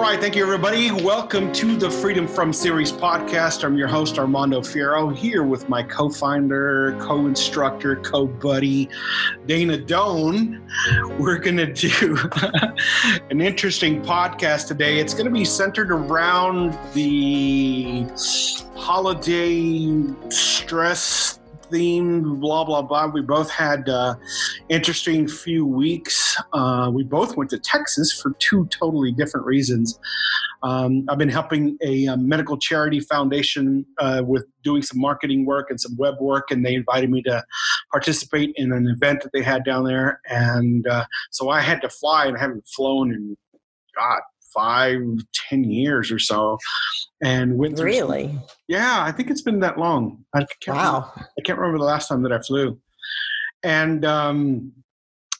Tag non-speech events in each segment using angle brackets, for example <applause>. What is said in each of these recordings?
All right, thank you, everybody. Welcome to the Freedom From Series podcast. I'm your host, Armando Fierro, here with my co founder, co instructor, co buddy, Dana Doan. We're going to do <laughs> an interesting podcast today. It's going to be centered around the holiday stress theme, blah, blah, blah. We both had uh, interesting few weeks. Uh, we both went to Texas for two totally different reasons. Um, I've been helping a, a medical charity foundation uh, with doing some marketing work and some web work, and they invited me to participate in an event that they had down there. And uh, so I had to fly, and I haven't flown in, God, five, ten years or so, and went through. Really? Some, yeah, I think it's been that long. I can't wow. Remember, I can't remember the last time that I flew, and um,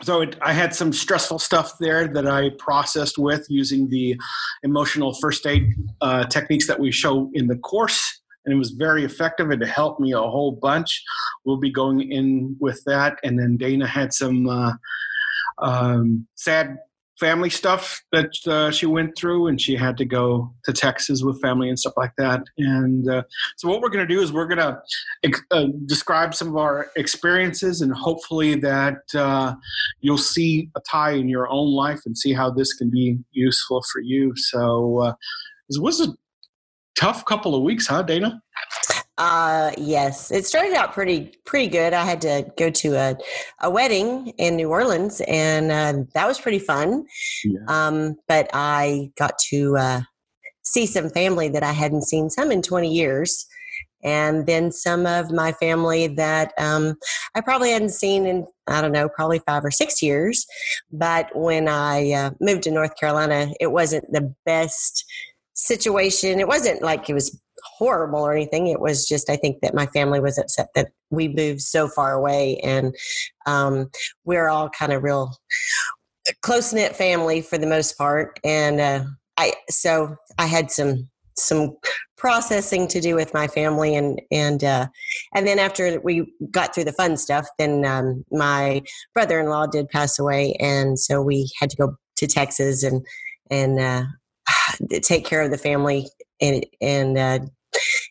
so it, I had some stressful stuff there that I processed with using the emotional first aid uh, techniques that we show in the course. And it was very effective. And it helped me a whole bunch. We'll be going in with that. And then Dana had some uh, um, sad family stuff that uh, she went through, and she had to go to Texas with family and stuff like that. And uh, so, what we're going to do is we're going to ex- uh, describe some of our experiences, and hopefully that uh, you'll see a tie in your own life and see how this can be useful for you. So, uh, it was a tough couple of weeks, huh, Dana? Uh, yes, it started out pretty pretty good. I had to go to a, a wedding in New Orleans, and uh, that was pretty fun. Yeah. Um, but I got to uh, see some family that I hadn't seen some in twenty years, and then some of my family that um, I probably hadn't seen in I don't know probably five or six years. But when I uh, moved to North Carolina, it wasn't the best situation. It wasn't like it was horrible or anything. It was just I think that my family was upset that we moved so far away, and um, we're all kind of real close knit family for the most part. And uh, I so I had some some processing to do with my family and and uh, and then after we got through the fun stuff then um, my brother-in-law did pass away and so we had to go to texas and and uh, <sighs> take care of the family and and uh,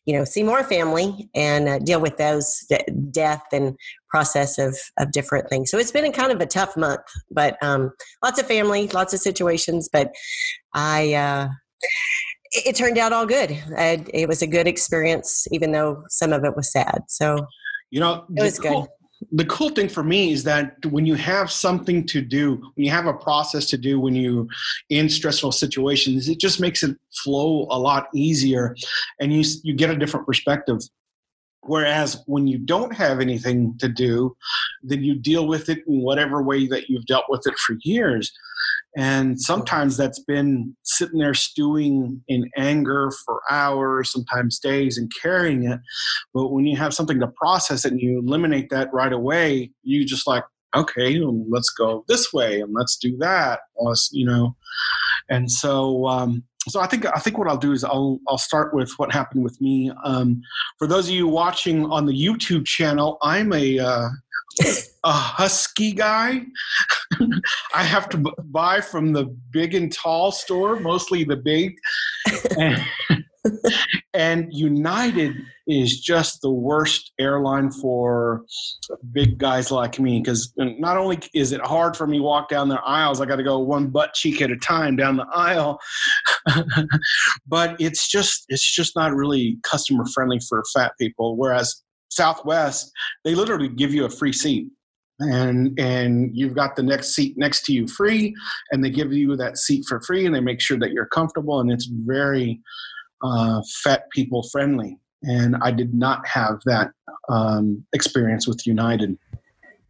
you know see more family and uh, deal with those d- death and process of of different things. So it's been a kind of a tough month but um, lots of family lots of situations but i uh, it, it turned out all good. I, it was a good experience even though some of it was sad. So you know it was cool, good the cool thing for me is that when you have something to do, when you have a process to do when you in stressful situations, it just makes it flow a lot easier and you you get a different perspective. Whereas when you don't have anything to do, then you deal with it in whatever way that you've dealt with it for years. And sometimes that's been sitting there stewing in anger for hours, sometimes days, and carrying it. But when you have something to process it and you eliminate that right away, you just like, okay, let's go this way and let's do that. Let's, you know. And so, um, so I think I think what I'll do is I'll I'll start with what happened with me. Um, for those of you watching on the YouTube channel, I'm a uh, a husky guy. <laughs> I have to buy from the big and tall store, mostly the big. <laughs> And, and, United is just the worst airline for big guys like me because not only is it hard for me to walk down the aisles, I got to go one butt cheek at a time down the aisle, <laughs> but it's just it's just not really customer friendly for fat people. Whereas Southwest, they literally give you a free seat. And and you've got the next seat next to you free, and they give you that seat for free, and they make sure that you're comfortable, and it's very uh, fat people friendly. And I did not have that um, experience with United.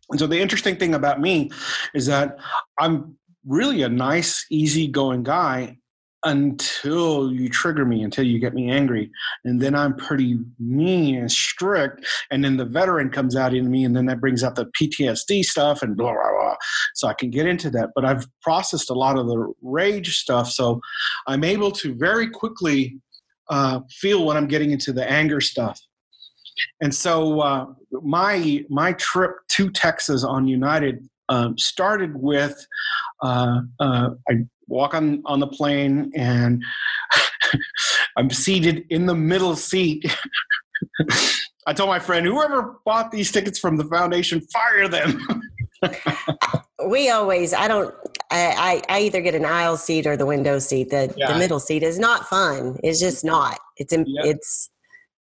And so the interesting thing about me is that I'm really a nice, easygoing guy, until you trigger me, until you get me angry. And then I'm pretty mean and strict. And then the veteran comes out in me, and then that brings out the PTSD stuff and blah, blah, blah. So I can get into that. But I've processed a lot of the rage stuff. So I'm able to very quickly uh, feel when I'm getting into the anger stuff. And so uh, my my trip to Texas on United um, started with uh, uh, I walk on on the plane, and <laughs> I'm seated in the middle seat. <laughs> I told my friend, whoever bought these tickets from the foundation, fire them. <laughs> we always, I don't, I, I, either get an aisle seat or the window seat. The, yeah. the middle seat is not fun. It's just not. It's, yep. it's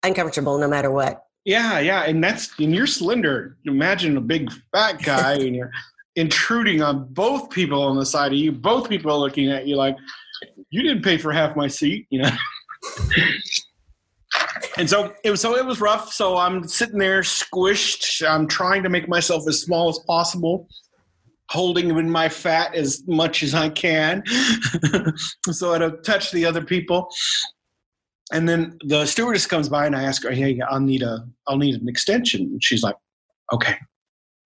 uncomfortable no matter what. Yeah, yeah, and that's and you're slender. Imagine a big fat guy and you're <laughs> intruding on both people on the side of you. Both people are looking at you like you didn't pay for half my seat, you know. <laughs> and so it was so it was rough. So I'm sitting there squished. I'm trying to make myself as small as possible, holding in my fat as much as I can, <laughs> so I don't touch the other people. And then the stewardess comes by and I ask her, "Hey, I'll need a I'll need an extension." And she's like, "Okay."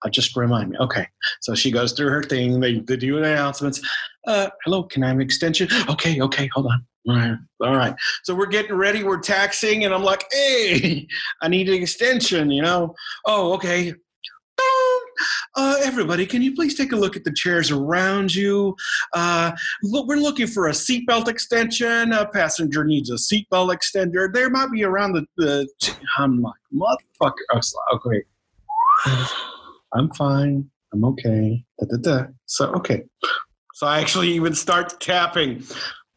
I'll just remind me. Okay. So she goes through her thing. They, they do announcements. Uh, hello, can I have an extension? Okay, okay, hold on. All right, all right. So we're getting ready. We're taxing, and I'm like, hey, I need an extension. You know? Oh, okay. Uh, everybody, can you please take a look at the chairs around you? Uh, look, we're looking for a seatbelt extension. A passenger needs a seatbelt extender. There might be around the. the I'm like, motherfucker. Okay. <sighs> I'm fine. I'm okay. Da, da, da. So, okay. So I actually even start tapping.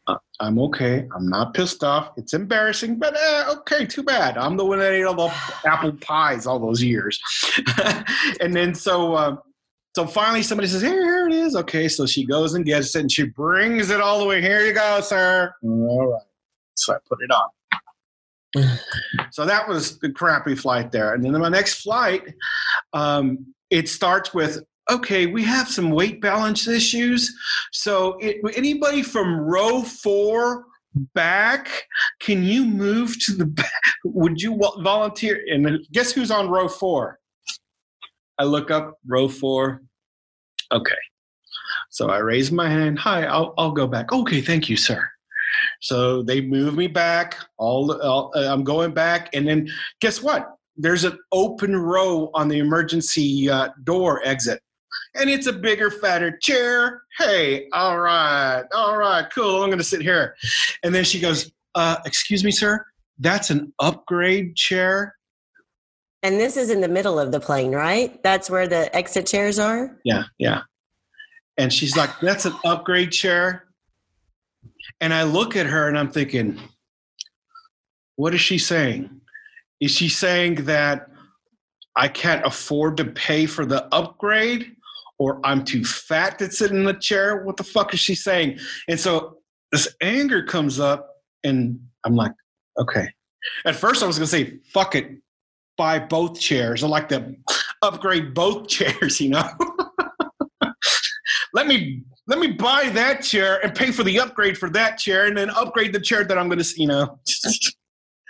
Uh, I'm okay. I'm not pissed off. It's embarrassing, but uh, okay, too bad. I'm the one that ate all the apple pies all those years. <laughs> and then so, uh, so finally somebody says, here, here it is. Okay, so she goes and gets it and she brings it all the way. Here you go, sir. All right. So I put it on so that was the crappy flight there. And then my next flight, um, it starts with okay, we have some weight balance issues. So, it, anybody from row four back, can you move to the back? Would you volunteer? And guess who's on row four? I look up row four. Okay. So I raise my hand. Hi, I'll, I'll go back. Okay, thank you, sir. So they move me back. All, all uh, I'm going back, and then guess what? there's an open row on the emergency uh, door exit and it's a bigger fatter chair. Hey all right all right cool i'm going to sit here. And then she goes uh, excuse me sir that's an upgrade chair? And this is in the middle of the plane right? That's where the exit chairs are? Yeah yeah. And she's like that's an upgrade chair. And i look at her and i'm thinking what is she saying? Is she saying that I can't afford to pay for the upgrade or I'm too fat to sit in the chair? What the fuck is she saying? And so this anger comes up and I'm like, okay. At first I was gonna say, fuck it, buy both chairs. I like to upgrade both <laughs> chairs, you know. <laughs> let me let me buy that chair and pay for the upgrade for that chair and then upgrade the chair that I'm gonna, you know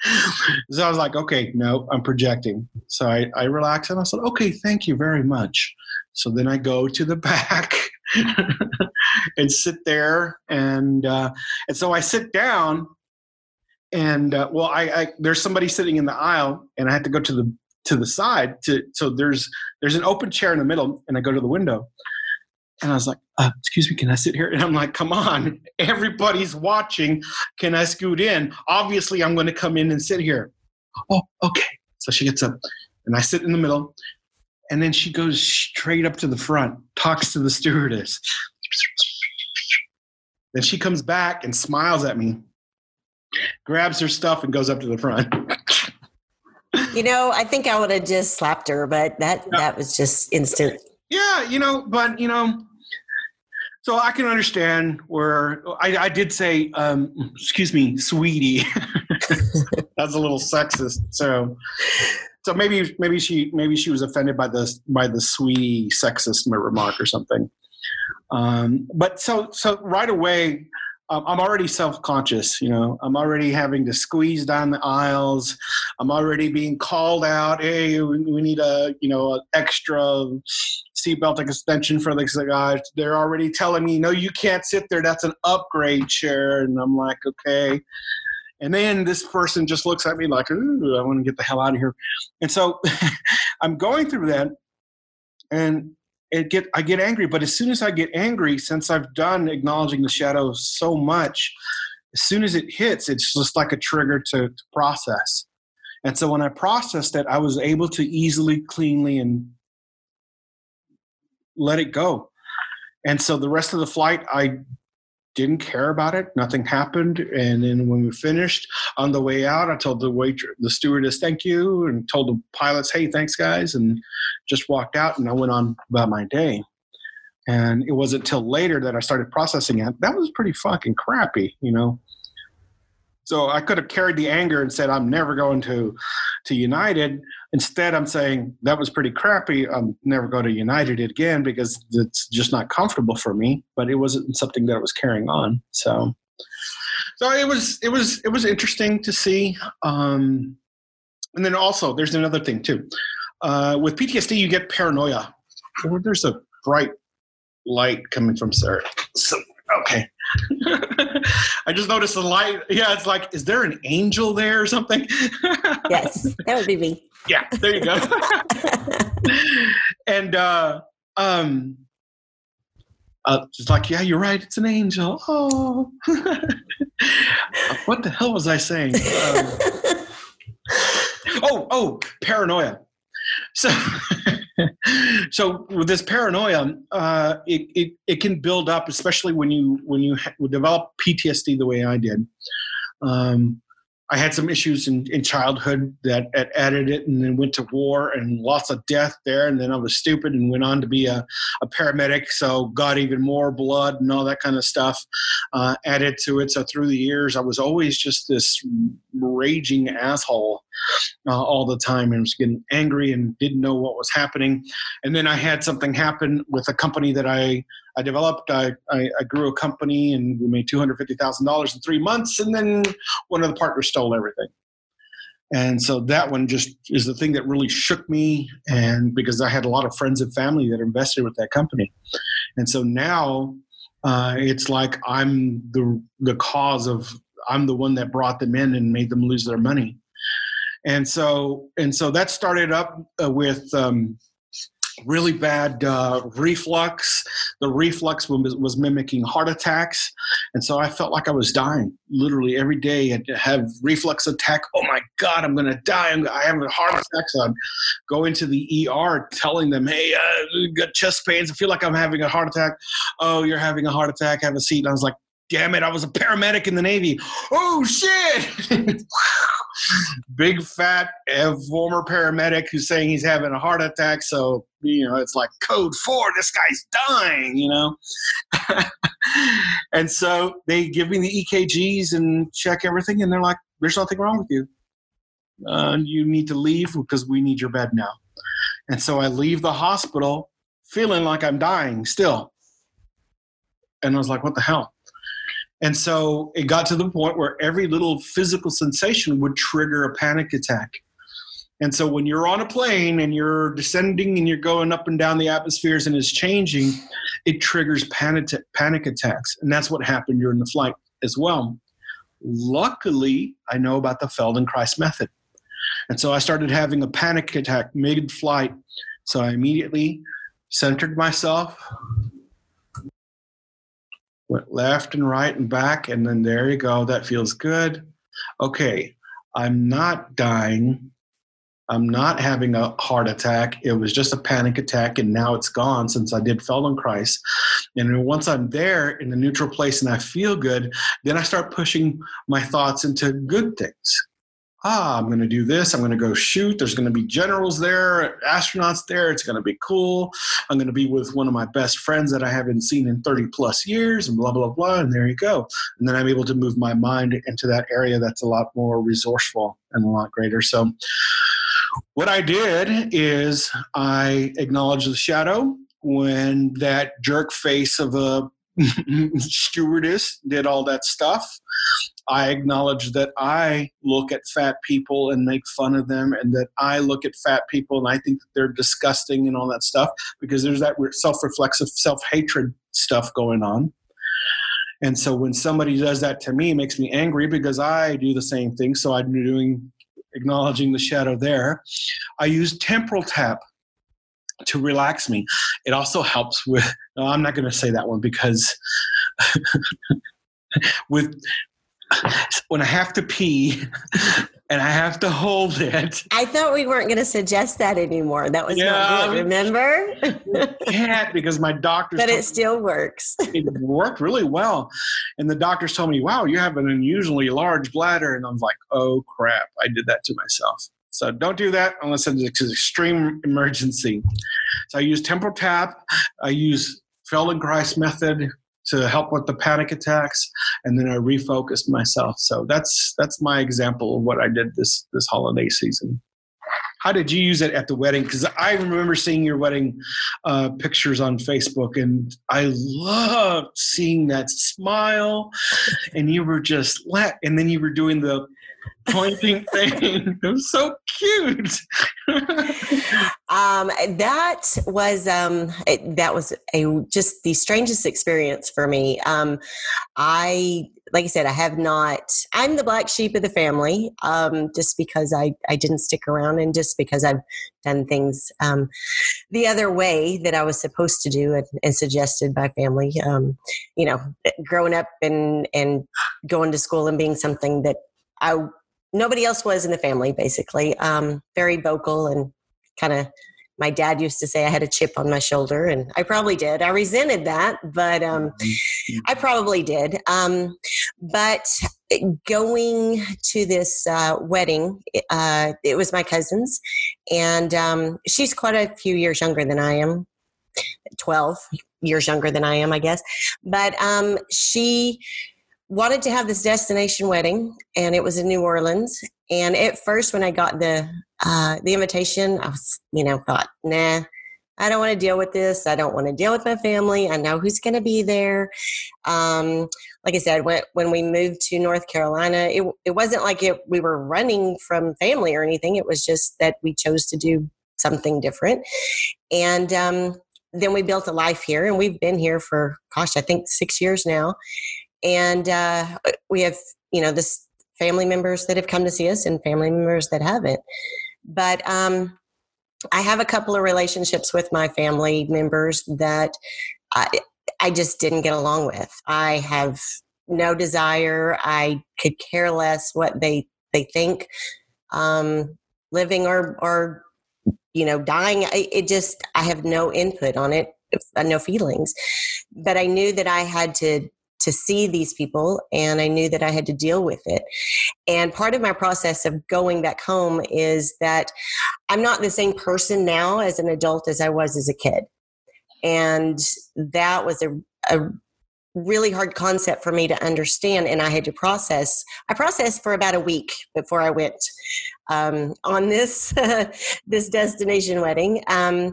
<laughs> so I was like, okay, no, I'm projecting. So I, I relaxed and I said, okay, thank you very much. So then I go to the <laughs> back and sit there, and uh, and so I sit down, and uh, well, I, I there's somebody sitting in the aisle, and I have to go to the to the side to so there's there's an open chair in the middle, and I go to the window, and I was like, uh, excuse me, can I sit here? And I'm like, come on, everybody's watching. Can I scoot in? Obviously, I'm going to come in and sit here. Oh, okay. So she gets up and I sit in the middle. And then she goes straight up to the front, talks to the stewardess. Then she comes back and smiles at me, grabs her stuff, and goes up to the front. you know, I think I would have just slapped her, but that yeah. that was just instant. Yeah, you know, but you know, so I can understand where I, I did say, um, excuse me, sweetie. <laughs> That's a little sexist. So, so maybe maybe she maybe she was offended by the by the sweetie sexist remark or something. Um, but so so right away, um, I'm already self conscious. You know, I'm already having to squeeze down the aisles. I'm already being called out. Hey, we, need a you know an extra seatbelt extension for the guys. They're already telling me, no, you can't sit there. That's an upgrade chair. And I'm like, okay. And then this person just looks at me like, ooh, I want to get the hell out of here. And so <laughs> I'm going through that. And it get I get angry, but as soon as I get angry, since I've done acknowledging the shadow so much, as soon as it hits, it's just like a trigger to, to process. And so when I processed it, I was able to easily, cleanly, and let it go. And so the rest of the flight, I didn't care about it. Nothing happened. And then when we finished on the way out, I told the waiter, the stewardess, thank you, and told the pilots, hey, thanks, guys, and just walked out. And I went on about my day. And it wasn't till later that I started processing it. That was pretty fucking crappy, you know. So I could have carried the anger and said, I'm never going to to United. Instead, I'm saying that was pretty crappy. I'm never going to United again because it's just not comfortable for me. But it wasn't something that I was carrying on. So, so it was it was it was interesting to see. Um, and then also, there's another thing too. Uh, with PTSD, you get paranoia. There's a bright light coming from Sarah. Okay. <laughs> I just noticed the light. Yeah, it's like, is there an angel there or something? <laughs> yes, that would be me. Yeah, there you go. <laughs> and uh, um, uh, just like, yeah, you're right. It's an angel. Oh, what the hell was I saying? Um, oh, oh, paranoia. So, <laughs> so with this paranoia, uh, it, it, it can build up, especially when you when you ha- develop PTSD the way I did. Um, I had some issues in, in childhood that, added it and then went to war and lots of death there. And then I was stupid and went on to be a, a paramedic. So got even more blood and all that kind of stuff uh, added to it. So through the years, I was always just this raging asshole uh, all the time and was getting angry and didn't know what was happening. And then I had something happen with a company that I I developed. I, I, I grew a company and we made two hundred fifty thousand dollars in three months, and then one of the partners stole everything. And so that one just is the thing that really shook me, and because I had a lot of friends and family that invested with that company, and so now uh, it's like I'm the the cause of I'm the one that brought them in and made them lose their money and so and so that started up uh, with um, really bad uh, reflux. The reflux was, was, mimicking heart attacks, and so I felt like I was dying. Literally every day, I'd have reflux attack. Oh my God, I'm going to die! I'm, I have a heart attack. So I'd go into the ER, telling them, "Hey, uh, got chest pains. I feel like I'm having a heart attack." Oh, you're having a heart attack. Have a seat. And I was like, "Damn it! I was a paramedic in the Navy. Oh shit!" big fat former paramedic who's saying he's having a heart attack. So, you know, it's like code four, this guy's dying, you know? <laughs> and so they give me the EKGs and check everything, and they're like, there's nothing wrong with you. Uh, you need to leave because we need your bed now. And so I leave the hospital feeling like I'm dying still. And I was like, what the hell? And so it got to the point where every little physical sensation would trigger a panic attack. And so when you're on a plane and you're descending and you're going up and down the atmospheres and it's changing, it triggers panic, panic attacks. And that's what happened during the flight as well. Luckily, I know about the Feldenkrais method. And so I started having a panic attack mid flight. So I immediately centered myself, went left and right and back, and then there you go. That feels good. Okay, I'm not dying. I'm not having a heart attack. It was just a panic attack, and now it's gone since I did Feldenkrais. And once I'm there in the neutral place and I feel good, then I start pushing my thoughts into good things ah, I'm going to do this. I'm going to go shoot. There's going to be generals there, astronauts there. It's going to be cool. I'm going to be with one of my best friends that I haven't seen in 30 plus years, and blah, blah, blah. And there you go. And then I'm able to move my mind into that area that's a lot more resourceful and a lot greater. So, what I did is I acknowledged the shadow when that jerk face of a <laughs> stewardess did all that stuff. I acknowledge that I look at fat people and make fun of them, and that I look at fat people and I think they're disgusting and all that stuff because there's that self reflexive, self hatred stuff going on. And so when somebody does that to me, makes me angry because I do the same thing. So I'm doing acknowledging the shadow there. I use temporal tap to relax me. It also helps with. No, I'm not going to say that one because <laughs> with <laughs> when I have to pee <laughs> and I have to hold it. I thought we weren't going to suggest that anymore. That was Yeah. not good, remember? <laughs> Can't because my doctor. but it still works. it worked really well. And the doctors told me, wow, you have an unusually large bladder. And I was like, oh crap, I did that to myself. So don't do that unless it's an extreme emergency. So I use temporal tap. I use Feldenkrais method to help with the panic attacks, and then I refocused myself. So that's that's my example of what I did this this holiday season. How did you use it at the wedding? Because I remember seeing your wedding uh, pictures on Facebook, and I loved seeing that smile. And you were just let, and then you were doing the pointing <laughs> thing. It was so cute. Um, that was um, it, that was a just the strangest experience for me. Um, I like I said, I have not. I'm the black sheep of the family, um, just because I I didn't stick around, and just because I've done things um, the other way that I was supposed to do, and, and suggested by family. Um, you know, growing up and and going to school and being something that I nobody else was in the family, basically. Um, very vocal and kind of my dad used to say I had a chip on my shoulder, and I probably did. I resented that, but um, I probably did. Um, but going to this uh, wedding, uh, it was my cousin's, and um, she's quite a few years younger than I am 12 years younger than I am, I guess. But um, she wanted to have this destination wedding, and it was in New Orleans. And at first, when I got the uh, the invitation, I was, you know, thought, nah, I don't want to deal with this. I don't want to deal with my family. I know who's going to be there. Um, like I said, when when we moved to North Carolina, it it wasn't like it we were running from family or anything. It was just that we chose to do something different, and um, then we built a life here, and we've been here for gosh, I think six years now, and uh, we have you know this family members that have come to see us and family members that haven't. But um, I have a couple of relationships with my family members that I, I just didn't get along with. I have no desire. I could care less what they they think, um, living or or you know dying. I, it just I have no input on it, no feelings. But I knew that I had to to see these people and I knew that I had to deal with it. And part of my process of going back home is that I'm not the same person now as an adult as I was as a kid. And that was a, a really hard concept for me to understand and i had to process i processed for about a week before i went um, on this <laughs> this destination wedding um,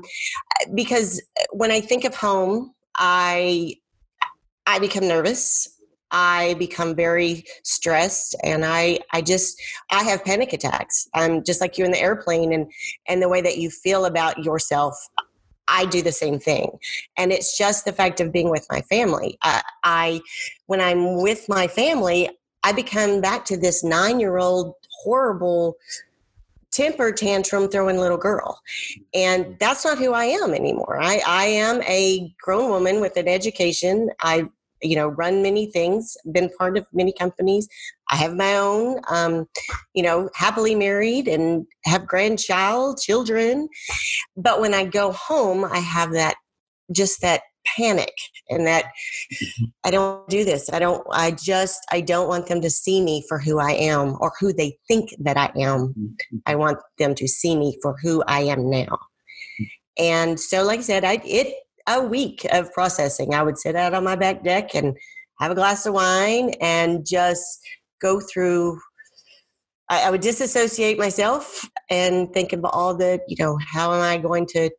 because when i think of home i I become nervous. I become very stressed and I I just I have panic attacks. I'm just like you in the airplane and and the way that you feel about yourself I do the same thing. And it's just the fact of being with my family. Uh, I when I'm with my family, I become back to this 9-year-old horrible temper tantrum throwing little girl. And that's not who I am anymore. I, I am a grown woman with an education. I, you know, run many things, been part of many companies. I have my own, um, you know, happily married and have grandchild, children. But when I go home, I have that, just that panic and that <laughs> I don't do this. I don't, I just, I don't want them to see me for who I am or who they think that I am. I want them to see me for who I am now. And so, like I said, I, it, a week of processing. I would sit out on my back deck and have a glass of wine and just go through. I, I would disassociate myself and think of all the, you know, how am I going to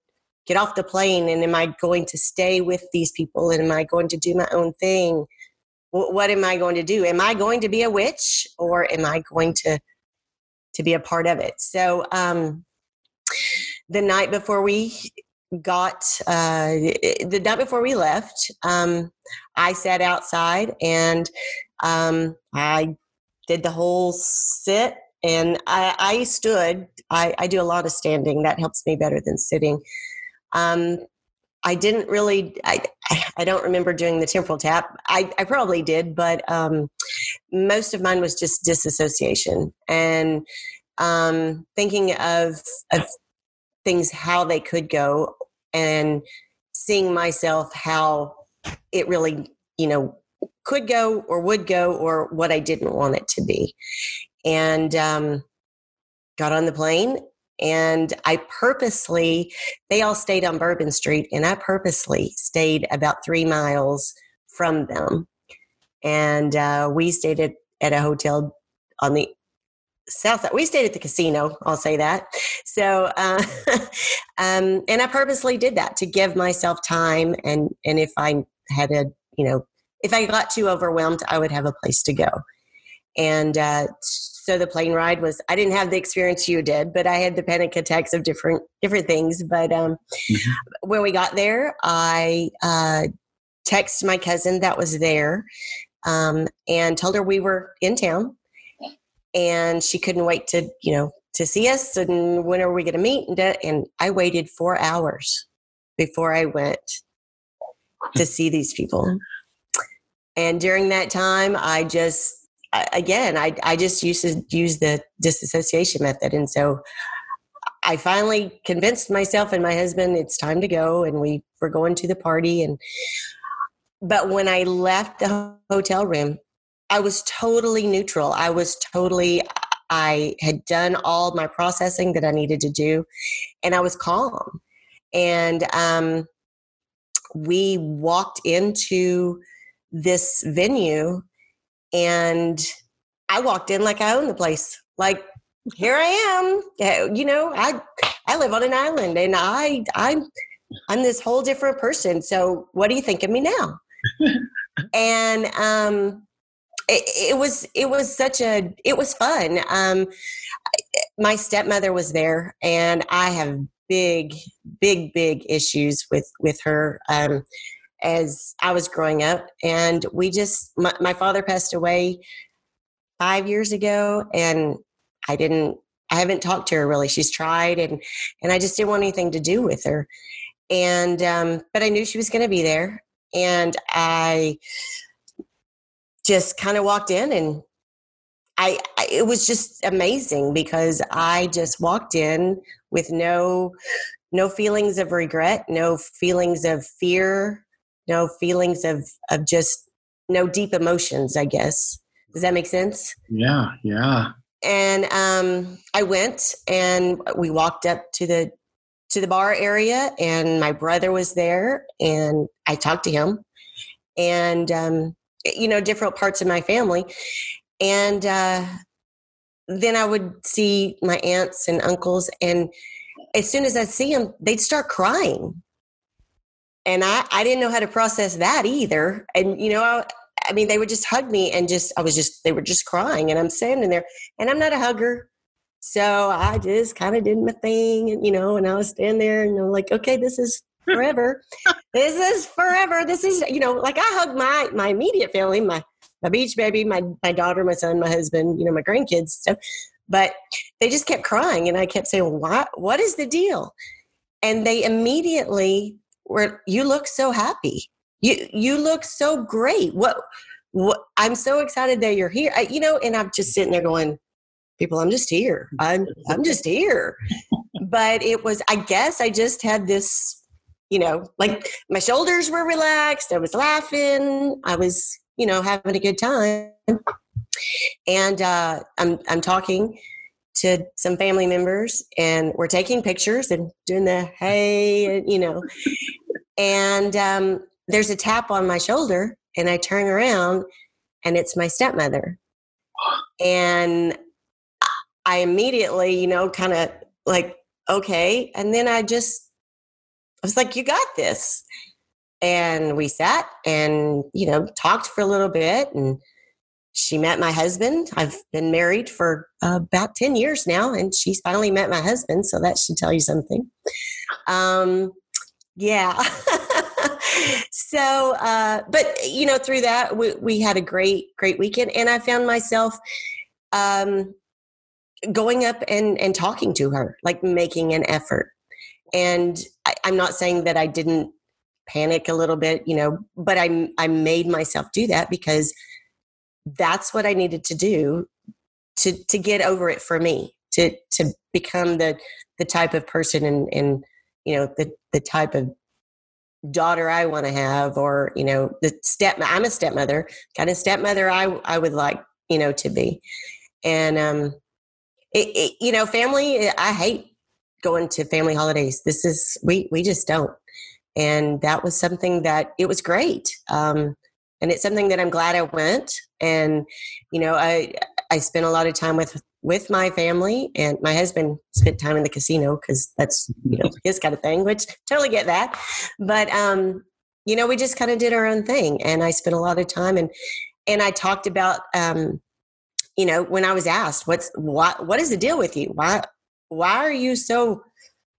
get off the plane and am I going to stay with these people and am I going to do my own thing? Wh- What am I going to do? Am I going to be a witch or am I going to to be a part of it? So um, the night before we got uh, the night before we left, um, I sat outside and um, I did the whole sit and I, I stood. I, I do a lot of standing. That helps me better than sitting. Um, I didn't really. I I don't remember doing the temporal tap. I I probably did, but um, most of mine was just disassociation and um, thinking of of things how they could go and seeing myself how it really you know could go or would go or what I didn't want it to be, and um, got on the plane and I purposely, they all stayed on Bourbon Street, and I purposely stayed about three miles from them. And uh, we stayed at, at a hotel on the south side. We stayed at the casino, I'll say that. So, uh, <laughs> um, and I purposely did that to give myself time. And, and if I had a, you know, if I got too overwhelmed, I would have a place to go. And uh, so the plane ride was i didn't have the experience you did but i had the panic attacks of different different things but um, mm-hmm. when we got there i uh, texted my cousin that was there um, and told her we were in town and she couldn't wait to you know to see us and when are we going to meet and, and i waited four hours before i went to see these people and during that time i just again, I, I just used to use the disassociation method. And so I finally convinced myself and my husband it's time to go. And we were going to the party. And, but when I left the hotel room, I was totally neutral. I was totally, I had done all my processing that I needed to do, and I was calm. And um, we walked into this venue and I walked in like I own the place. Like here I am. You know, I I live on an island and I I'm I'm this whole different person. So what do you think of me now? <laughs> and um it, was it was such a it was fun. Um my stepmother was there and I have big big big issues with with her um as I was growing up. And we just, my, my father passed away five years ago, and I didn't, I haven't talked to her really. She's tried, and and I just didn't want anything to do with her. And um, but I knew she was going to be there, and I just kind of walked in and I, I, it was just amazing because I just walked in with no no feelings of regret, no feelings of fear, no feelings of of just no deep emotions i guess. Does that make sense? Yeah yeah. And um i went and we walked up to the to the bar area and my brother was there and i talked to him. And um you know different parts of my family and uh then i would see my aunts and uncles and as soon as i see them they'd start crying and I, I didn't know how to process that either. And, you know, I, I mean, they would just hug me and just, I was just, they were just crying. And I'm standing there and I'm not a hugger. So I just kind of did my thing, and, you know, and I was standing there and I'm like, okay, this is forever. this is forever. This is, you know, like I hug my, my immediate family, my, my beach baby, my, my daughter, my son, my husband, you know, my grandkids. But they just kept crying. And I kept saying, what, what is the deal? And they immediately were, you look so happy. You you look so great. What what I'm so excited that you're here. I, you know, and I'm just sitting there going, people, I'm just here. I'm I'm just here. But it was, I guess, I just had this, you know, like my shoulders were relaxed. I was laughing. I was, you know, having a good time. And uh, I'm I'm talking to some family members, and we're taking pictures and doing the hey, you know, and um, there's a tap on my shoulder, and I turn around, and it's my stepmother. And I immediately, you know, kind of like, okay. And then I just, I was like, you got this. And we sat and, you know, talked for a little bit. And she met my husband. I've been married for uh, about 10 years now, and she's finally met my husband. So that should tell you something. Um, yeah. <laughs> so, uh, but you know, through that, we, we had a great, great weekend, and I found myself um, going up and and talking to her, like making an effort. And I'm not saying that I didn't panic a little bit, you know, but I I made myself do that because that's what I needed to do to to get over it for me to to become the the type of person and and you know the the type of daughter I want to have or you know the step I'm a stepmother kind of stepmother I I would like you know to be. And um it, it, you know family I hate going to family holidays. This is we we just don't. And that was something that it was great um and it's something that I'm glad I went. And you know I I spent a lot of time with with my family and my husband spent time in the casino because that's you know his kind of thing which totally get that. But um you know we just kind of did our own thing and i spent a lot of time and and i talked about um you know when i was asked what's what what is the deal with you? Why why are you so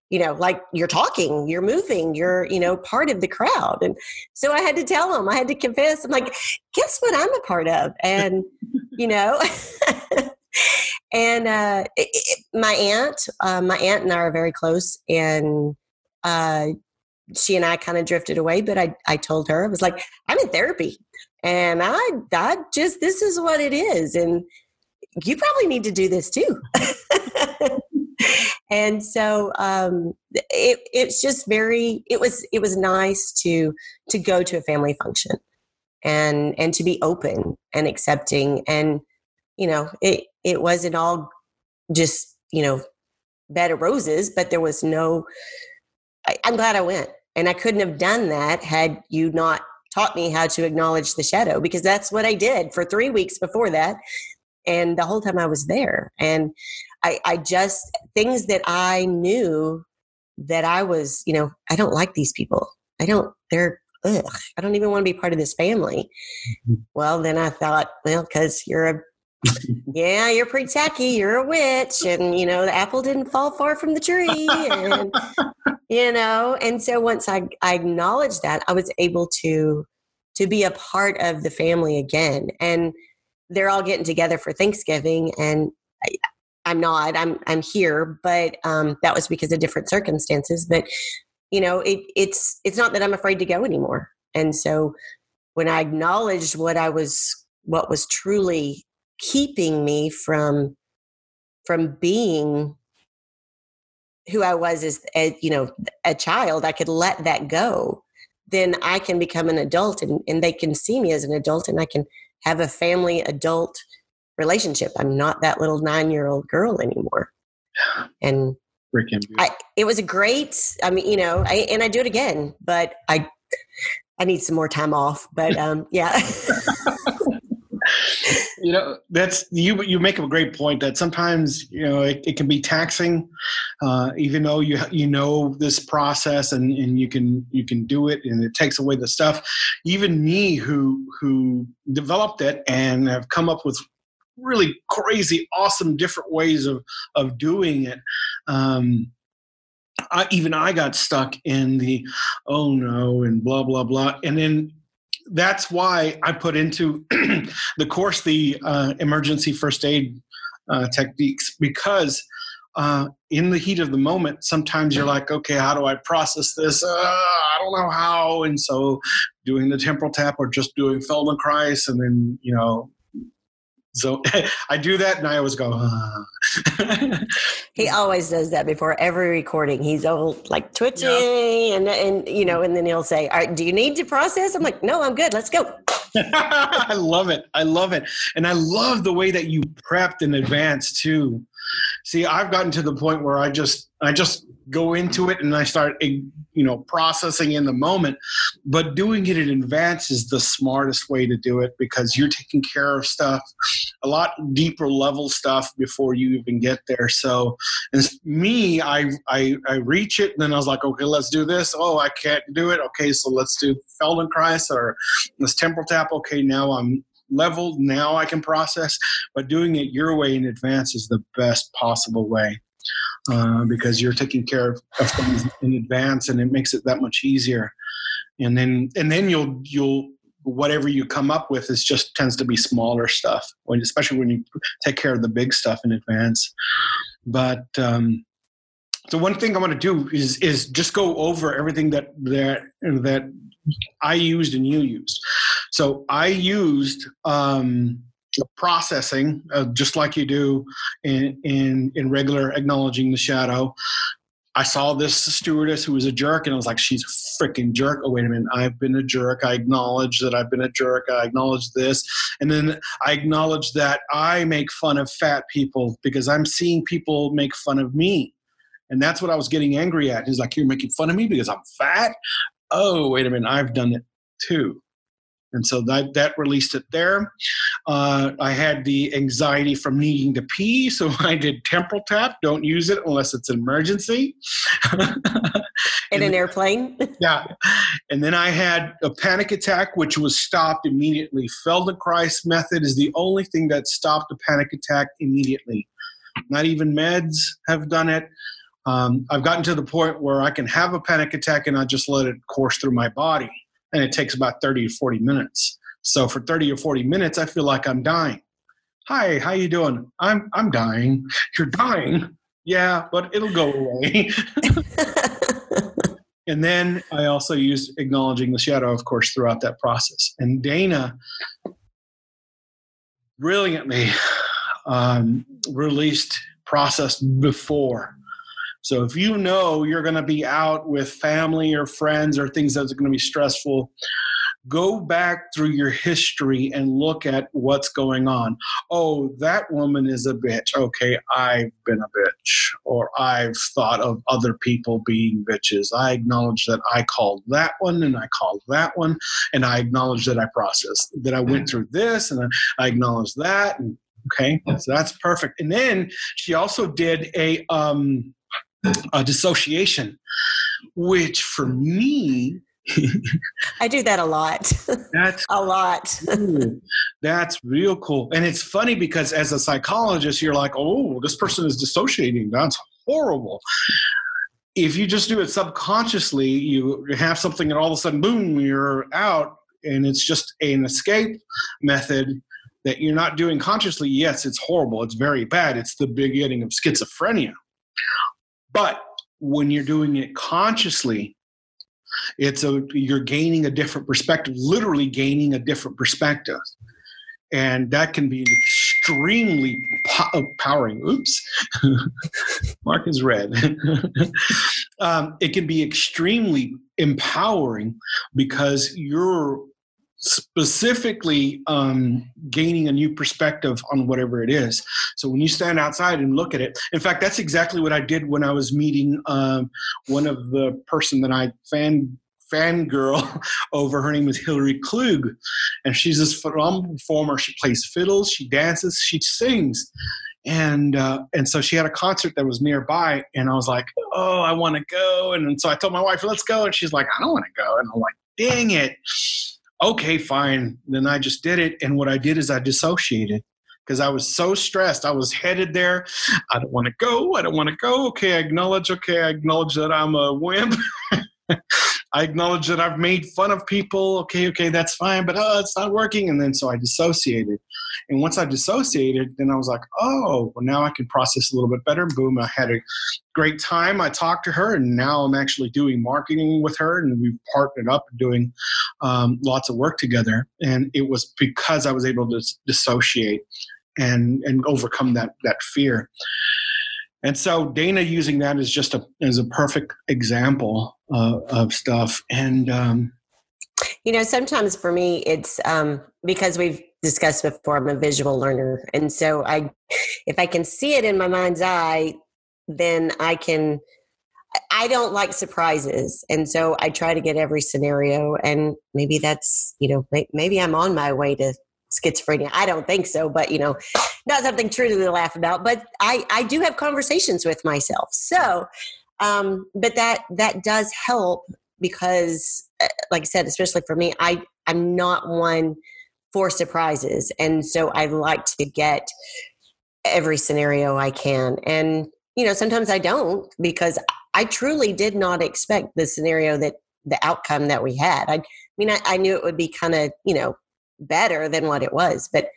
you know like you're talking you're moving you're you know part of the crowd. And so i had to tell him i had to confess. I'm like guess what i'm a part of? And <laughs> you know <laughs> and uh, it, it, my aunt, uh, my aunt and I are very close, and uh, she and I kind of drifted away. But I, I told her I was like, I'm in therapy, and I, I just this is what it is, and you probably need to do this too. <laughs> and so um, it, it's just very it was it was nice to to go to a family function and and to be open and accepting. And you know it it wasn't all just you know bed of roses but there was no I, i'm glad i went. And i couldn't have done that had you not taught me how to acknowledge the shadow because that's what i did for three weeks before that. And the whole time i was there. And i i just things that i knew that i was you know i don't like these people i don't they're ugh, i don't even want to be part of this family mm-hmm. well then i thought well because you're a <laughs> yeah, you're pretty tacky. You're a witch, and you know the apple didn't fall far from the tree, and <laughs> you know. And so once I, I acknowledged that, I was able to to be a part of the family again. And they're all getting together for Thanksgiving, and I, am not. I'm I'm here, but um, that was because of different circumstances. But you know, it, it's it's not that I'm afraid to go anymore. And so when I acknowledged what I was what was truly keeping me from from being who I was as, as you know a child, I could let that go. Then I can become an adult, and, and they can see me as an adult, and I can have a family adult relationship. I'm not that little nine year old girl anymore. And I, it was a great. I mean, you know, I, and I do it again, but I I need some more time off. But um, yeah. <laughs> you know that's you you make a great point that sometimes you know it, it can be taxing uh, even though you you know this process and, and you can you can do it and it takes away the stuff even me who who developed it and have come up with really crazy awesome different ways of of doing it um, I, even I got stuck in the oh no and blah blah blah and then that's why I put into <clears throat> the course the uh, emergency first aid uh, techniques because uh, in the heat of the moment, sometimes you're like, okay, how do I process this? Uh, I don't know how. And so doing the temporal tap or just doing Feldenkrais and then, you know, so <laughs> I do that and I always go, ah. <laughs> he always does that before every recording. He's all like twitching yeah. and, and, you know, and then he'll say, all right, do you need to process? I'm like, no, I'm good. Let's go. <laughs> I love it. I love it. And I love the way that you prepped in advance too. See, I've gotten to the point where I just, I just go into it and I start, eh, you know, processing in the moment. But doing it in advance is the smartest way to do it because you're taking care of stuff, a lot deeper level stuff before you even get there. So, and me, I, I, I reach it and then I was like, okay, let's do this. Oh, I can't do it. Okay, so let's do Feldenkrais or this temporal tap. Okay, now I'm leveled. Now I can process. But doing it your way in advance is the best possible way uh, because you're taking care of, of things in advance, and it makes it that much easier. And then and then you'll you'll whatever you come up with is just tends to be smaller stuff when especially when you take care of the big stuff in advance but um, so one thing I want to do is is just go over everything that that that I used and you used. So I used um, processing uh, just like you do in, in in regular acknowledging the shadow. I saw this stewardess who was a jerk, and I was like, "She's a freaking jerk." Oh wait a minute, I've been a jerk. I acknowledge that I've been a jerk. I acknowledge this, and then I acknowledge that I make fun of fat people because I'm seeing people make fun of me. And that's what I was getting angry at. He's like, You're making fun of me because I'm fat? Oh, wait a minute, I've done it too. And so that, that released it there. Uh, I had the anxiety from needing to pee, <laughs> so I did temporal tap. Don't use it unless it's an emergency. In an airplane? <laughs> yeah. And then I had a panic attack, which was stopped immediately. Feldenkrais method is the only thing that stopped a panic attack immediately. Not even meds have done it. Um, I've gotten to the point where I can have a panic attack and I just let it course through my body, and it takes about 30 to 40 minutes. So for 30 or 40 minutes, I feel like I'm dying. Hi, how you doing? I'm I'm dying. <laughs> You're dying. Yeah, but it'll go away. <laughs> and then I also used acknowledging the shadow, of course, throughout that process. And Dana brilliantly um, released process before so if you know you're going to be out with family or friends or things that's going to be stressful, go back through your history and look at what's going on. Oh, that woman is a bitch. Okay, I've been a bitch. Or I've thought of other people being bitches. I acknowledge that I called that one and I called that one. And I acknowledge that I processed, that I went through this and I acknowledge that. And okay, so that's perfect. And then she also did a, um, a dissociation, which for me, I do that a lot. <laughs> That's a lot. That's real cool. And it's funny because as a psychologist, you're like, oh, this person is dissociating. That's horrible. If you just do it subconsciously, you have something and all of a sudden, boom, you're out. And it's just an escape method that you're not doing consciously. Yes, it's horrible. It's very bad. It's the beginning of schizophrenia. But when you're doing it consciously, it's a you're gaining a different perspective, literally gaining a different perspective. And that can be extremely empowering. Oops, <laughs> Mark is red. <laughs> um, it can be extremely empowering because you're specifically um, gaining a new perspective on whatever it is. So when you stand outside and look at it, in fact, that's exactly what I did when I was meeting um, one of the person that I fan fangirl <laughs> over. Her name is Hillary Klug, and she's this phenomenal performer. She plays fiddles, she dances, she sings. And uh, and so she had a concert that was nearby, and I was like, "Oh, I want to go!" And, and so I told my wife, "Let's go," and she's like, "I don't want to go," and I'm like, "Dang it!" Okay, fine. Then I just did it. And what I did is I dissociated because I was so stressed. I was headed there. I don't want to go. I don't want to go. Okay, I acknowledge. Okay, I acknowledge that I'm a wimp. <laughs> I acknowledge that I've made fun of people. Okay, okay, that's fine, but oh, it's not working. And then so I dissociated. And once I dissociated, then I was like, oh, well, now I can process a little bit better. Boom, I had a great time. I talked to her, and now I'm actually doing marketing with her, and we've partnered up and doing um, lots of work together. And it was because I was able to dissociate and and overcome that that fear. And so Dana using that is just a is a perfect example uh, of stuff. And um, you know, sometimes for me, it's um, because we've discussed before. I'm a visual learner, and so I, if I can see it in my mind's eye, then I can. I don't like surprises, and so I try to get every scenario. And maybe that's you know maybe I'm on my way to schizophrenia. I don't think so, but you know, not something truly to laugh about. But I I do have conversations with myself. So, um, but that that does help because, uh, like I said, especially for me, I I'm not one for surprises, and so I like to get every scenario I can. And you know, sometimes I don't because I truly did not expect the scenario that the outcome that we had. I, I mean, I, I knew it would be kind of, you know, better than what it was. But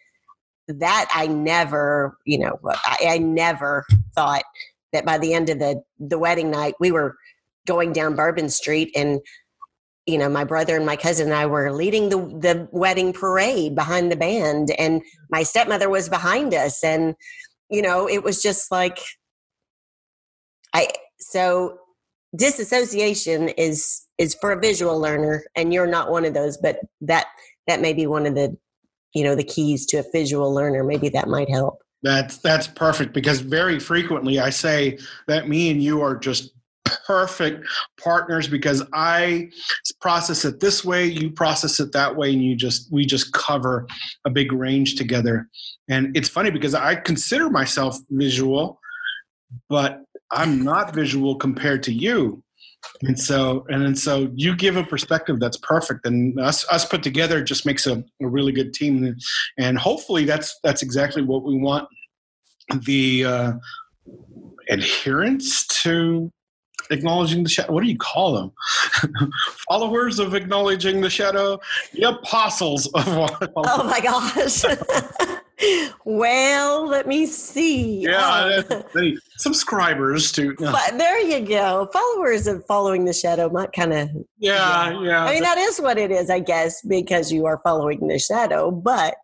that I never, you know, I, I never thought that by the end of the the wedding night, we were going down Bourbon Street and you know, my brother and my cousin and I were leading the the wedding parade behind the band, and my stepmother was behind us, and you know, it was just like I. So disassociation is is for a visual learner, and you're not one of those, but that that may be one of the you know the keys to a visual learner. Maybe that might help. That's that's perfect because very frequently I say that me and you are just perfect partners because I process it this way, you process it that way, and you just we just cover a big range together. And it's funny because I consider myself visual, but I'm not visual compared to you. And so and then so you give a perspective that's perfect and us us put together just makes a, a really good team and hopefully that's that's exactly what we want the uh, adherence to acknowledging the shadow. What do you call them? <laughs> Followers of acknowledging the shadow, the apostles of. <laughs> oh my gosh. <laughs> well, let me see. Yeah, um, subscribers to. <laughs> But there you go. Followers of following the shadow might kind of. Yeah, yeah, yeah. I mean, that is what it is, I guess, because you are following the shadow. But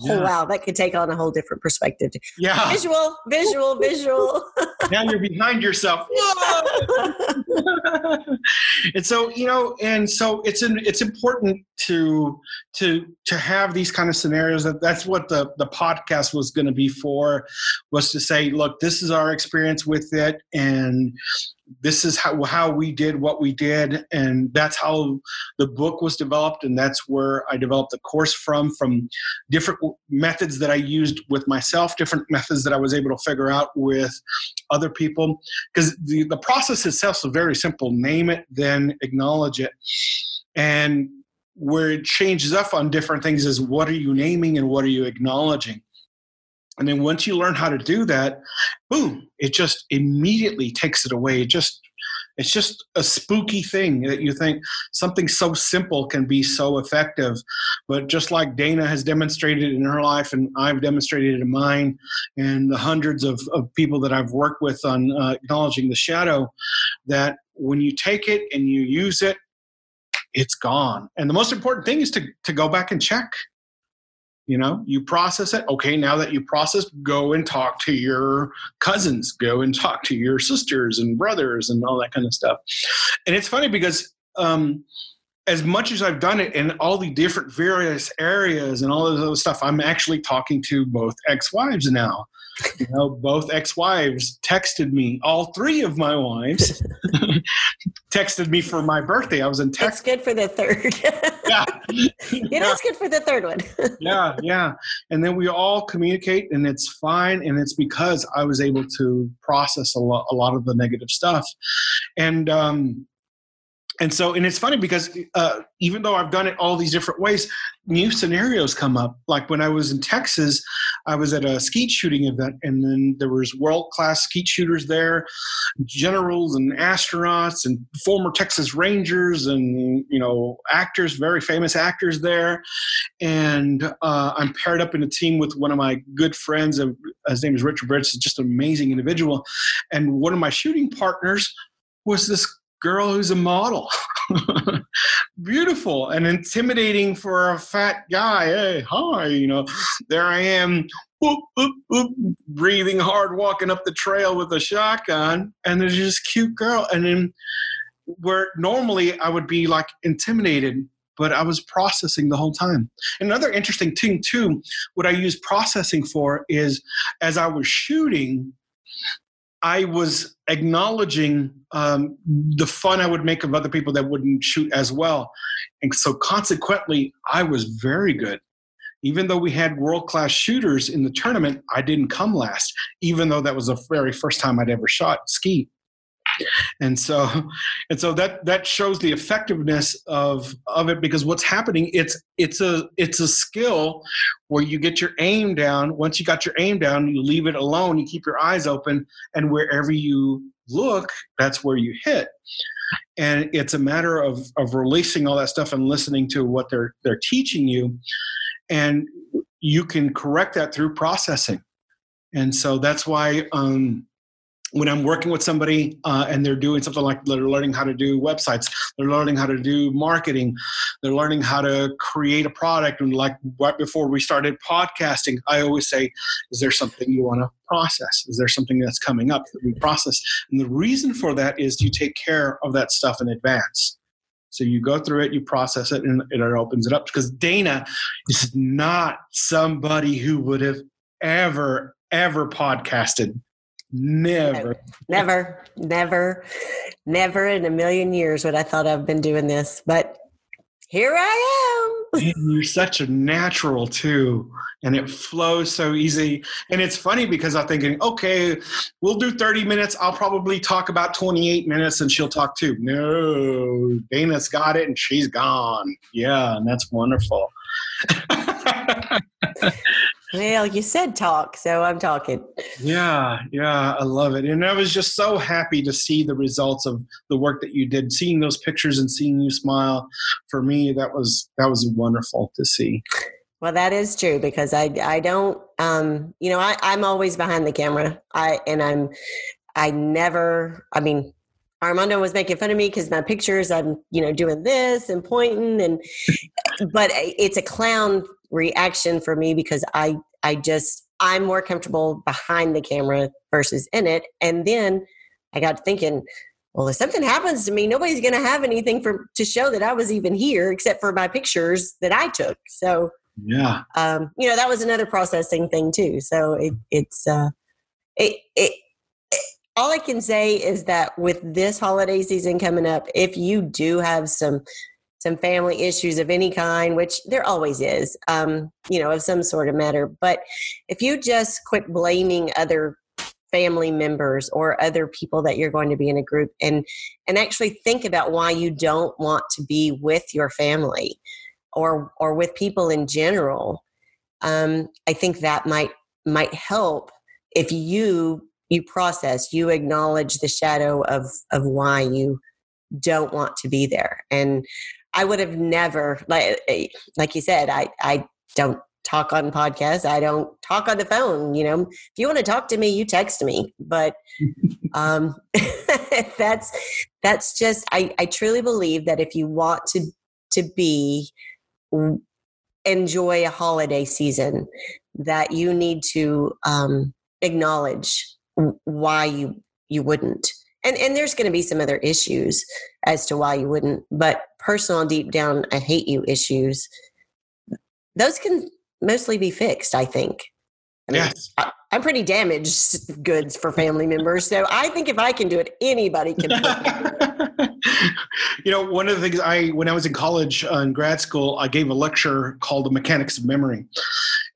yeah. Oh wow, that could take on a whole different perspective. Yeah, visual, visual, visual. <laughs> now you're behind yourself. <laughs> and so you know, and so it's an, it's important to to to have these kind of scenarios. That that's what the the podcast was going to be for, was to say, look, this is our experience with it, and this is how, how we did what we did and that's how the book was developed and that's where i developed the course from from different methods that i used with myself different methods that i was able to figure out with other people. Because the, the process itself is very simple. Name it then acknowledge it. And where it changes up on different things is what are you naming and what are you acknowledging and then once you learn how to do that, boom, it just immediately takes it away. It just it's just a spooky thing that you think something so simple can be so effective. But just like Dana has demonstrated in her life, and I've demonstrated in mine, and the hundreds of, of people that I've worked with on uh, acknowledging the shadow, that when you take it and you use it, it's gone. And the most important thing is to, to go back and check you know you process it. Okay now that you process go and talk to your cousins. Go and talk to your sisters and brothers and all that kind of stuff. And it's funny because um, as much as I've done it in all the different various areas and all this other stuff, I'm actually talking to both ex-wives now. You know, both ex-wives texted me. All three of my wives <laughs> texted me for my birthday. I was in Texas. It's good for the third. yeah, <laughs> it yeah. is good for the third one. <laughs> yeah, yeah. And then we all communicate, and it's fine. And it's because I was able to process a lot, a lot of the negative stuff, and um, and so and it's funny because uh, even though i've done it all these different ways new scenarios come up like when i was in texas i was at a skeet shooting event and then there was world class skeet shooters there generals and astronauts and former texas rangers and you know actors very famous actors there. And uh, i'm paired up in a team with one of my good friends his name is richard bridge just an amazing individual. And one of my shooting partners was this girl who's a model. <laughs> Beautiful and intimidating for a fat guy. Hey, hi, you know, there I am, whoop, whoop, whoop, breathing hard, walking up the trail with a shotgun, and there's this cute girl. And then where normally I would be like intimidated, but I was processing the whole time. Another interesting thing, too, what I use processing for is as I was shooting, I was acknowledging um, the fun I would make of other people that wouldn't shoot as well. And so consequently, I was very good. Even though we had world class shooters in the tournament, I didn't come last, even though that was the very first time I'd ever shot ski and so and so that that shows the effectiveness of of it because what's happening it's it's a it's a skill where you get your aim down. Once you got your aim down you leave it alone. You keep your eyes open and wherever you look that's where you hit. And it's a matter of of releasing all that stuff and listening to what they're they're teaching you. And you can correct that through processing. And so that's why um when I'm working with somebody uh, and they're doing something like they're learning how to do websites, they're learning how to do marketing, they're learning how to create a product. And like right before we started podcasting, I always say, Is there something you want to process? Is there something that's coming up that we process? And the reason for that is you take care of that stuff in advance. So you go through it, you process it, and it opens it up. Because Dana is not somebody who would have ever, ever podcasted Never. Never, never, never in a million years would I thought I've been doing this. But here I am. You're such a natural too, and it flows so easy. And it's funny because I'm thinking, okay, we'll do 30 minutes. I'll probably talk about 28 minutes, and she'll talk too. No, Dana's got it, and she's gone. Yeah, and that's wonderful. <laughs> Well, you said talk, so I'm talking. Yeah, yeah, I love it. And I was just so happy to see the results of the work that you did. Seeing those pictures and seeing you smile, for me, that was that was wonderful to see. Well, that is true because I I don't um you know I I'm always behind the camera. I and I'm I never I mean Armando was making fun of me because my pictures I'm you know doing this and pointing and but it's a clown reaction for me because I I just I'm more comfortable behind the camera versus in it. And then I got thinking, well, if something happens to me, nobody's going to have anything for to show that I was even here except for my pictures that I took. So yeah, um, you know that was another processing thing too. So it, it's uh, it, it it all I can say is that with this holiday season coming up, if you do have some some family issues of any kind, which there always is, um, you know, of some sort of matter. But if you just quit blaming other family members or other people that you're going to be in a group and and actually think about why you don't want to be with your family or or with people in general um, i think that might might help if you you process you acknowledge the shadow of of why you don't want to be there and I would have never like eh, like you said, I I don't talk on podcasts. I don't talk on the phone. You know, if you want to talk to me, you text me. But <laughs> um, <laughs> that's that's just I, I truly believe that if you want to to be enjoy a holiday season, that you need to um, acknowledge why you you wouldn't and and there's going to be some other issues as to why you wouldn't but personal deep down i hate you issues. Those can mostly be fixed i think. I mean, yes. I, am pretty damaged goods for family members so i think if i can do it anybody can <laughs> you know one of the things i when i was in college uh, in grad school i gave a lecture called the mechanics of memory.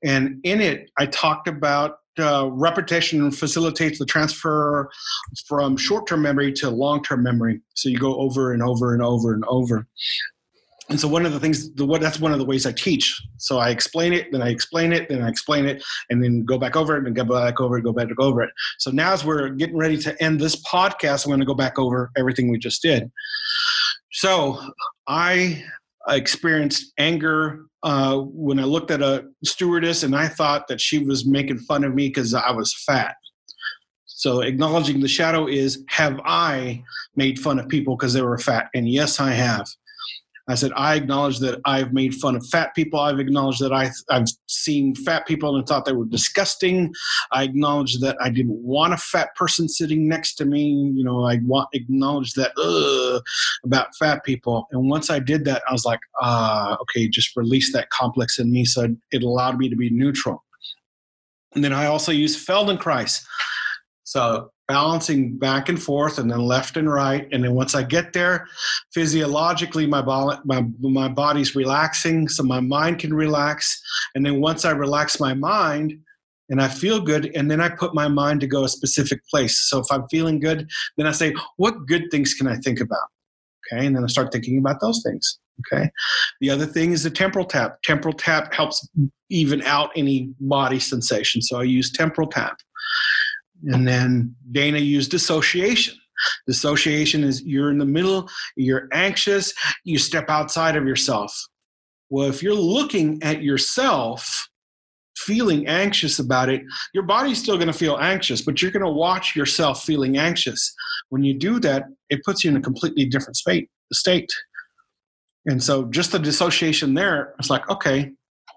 And in it i talked about uh, repetition facilitates the transfer from short-term memory to long-term memory. So you go over and over and over and over. And so one of the things, the what that's one of the ways I teach. So I explain it, then I explain it, then I explain it, and then go back over it, and go back over it, go back over it. So now as we're getting ready to end this podcast, I'm going to go back over everything we just did. So I experienced anger uh, when I looked at a stewardess and I thought that she was making fun of me because I was fat. So acknowledging the shadow is have I made fun of people because they were fat? And yes, I have. I said, I acknowledge that I've made fun of fat people. I've acknowledged that I, I've seen fat people and thought they were disgusting. I acknowledge that I didn't want a fat person sitting next to me. You know, I want acknowledge that ugh, about fat people. And once I did that, I was like, ah, okay, just release that complex in me. So it allowed me to be neutral. And then I also use Feldenkrais. So balancing back and forth and then left and right. And then once I get there, physiologically, my, bo- my, my body's relaxing, so my mind can relax. And then once I relax my mind, and I feel good, and then I put my mind to go a specific place. So if I'm feeling good, then I say, what good things can I think about? Okay, and then I start thinking about those things. Okay. The other thing is the temporal tap. Temporal tap helps even out any body sensation. So I use temporal tap. And then Dana used dissociation. Dissociation is you're in the middle, you're anxious, you step outside of yourself. Well, if you're looking at yourself feeling anxious about it, your body's still going to feel anxious, but you're going to watch yourself feeling anxious. When you do that, it puts you in a completely different state. State. And so, just the dissociation there, it's like, okay,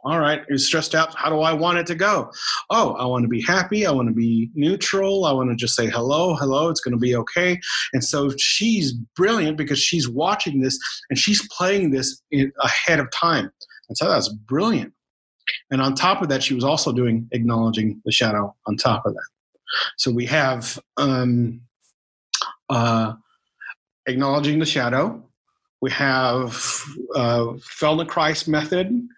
all right, you're stressed out. How do I want it to go? Oh, I want to be happy. I want to be neutral. I want to just say hello, hello. It's going to be okay. And so she's brilliant because she's watching this and she's playing this in, ahead of time. And so that's brilliant. And on top of that, she was also doing acknowledging the shadow on top of that. So we have um, uh, acknowledging the shadow. We have uh, Feldenkrais method.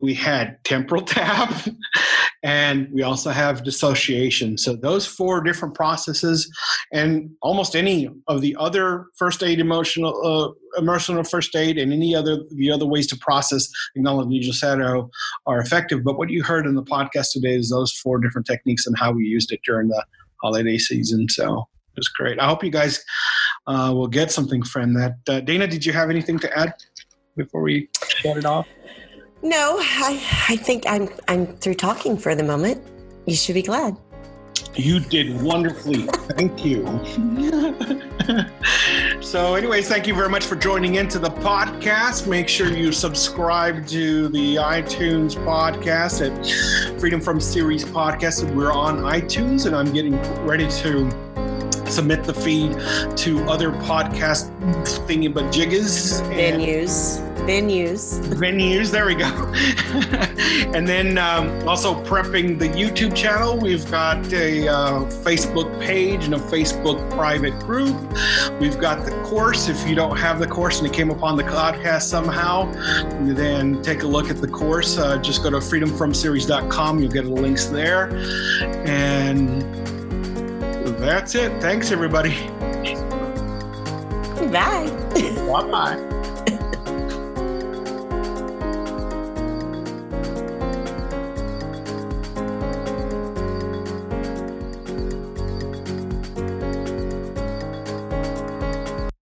We had temporal <laughs> tap, and we also have dissociation. So those four different processes, and almost any of the other first aid emotional uh, emotional first aid and any other the other ways to process acknowledge shadow are effective. But what you heard in the podcast today is those four different techniques and how we used it during the holiday season. So it was great. I hope you guys uh, will get something from that. Uh, Dana, did you have anything to add before we shut it off? No, I, I think I'm I'm through talking for the moment. You should be glad. You did wonderfully. Thank you. <laughs> so, anyways, thank you very much for joining into the podcast. Make sure you subscribe to the iTunes podcast at Freedom from Series Podcast. We're on iTunes, and I'm getting ready to submit the feed to other podcast thingy but jiggas venues venues venues there we go <laughs> and then um, also prepping the youtube channel we've got a uh, facebook page and a facebook private group we've got the course if you don't have the course and it came upon the podcast somehow then take a look at the course uh, just go to freedomfromseries.com you'll get the links there and that's it. Thanks, everybody. Bye. Bye bye.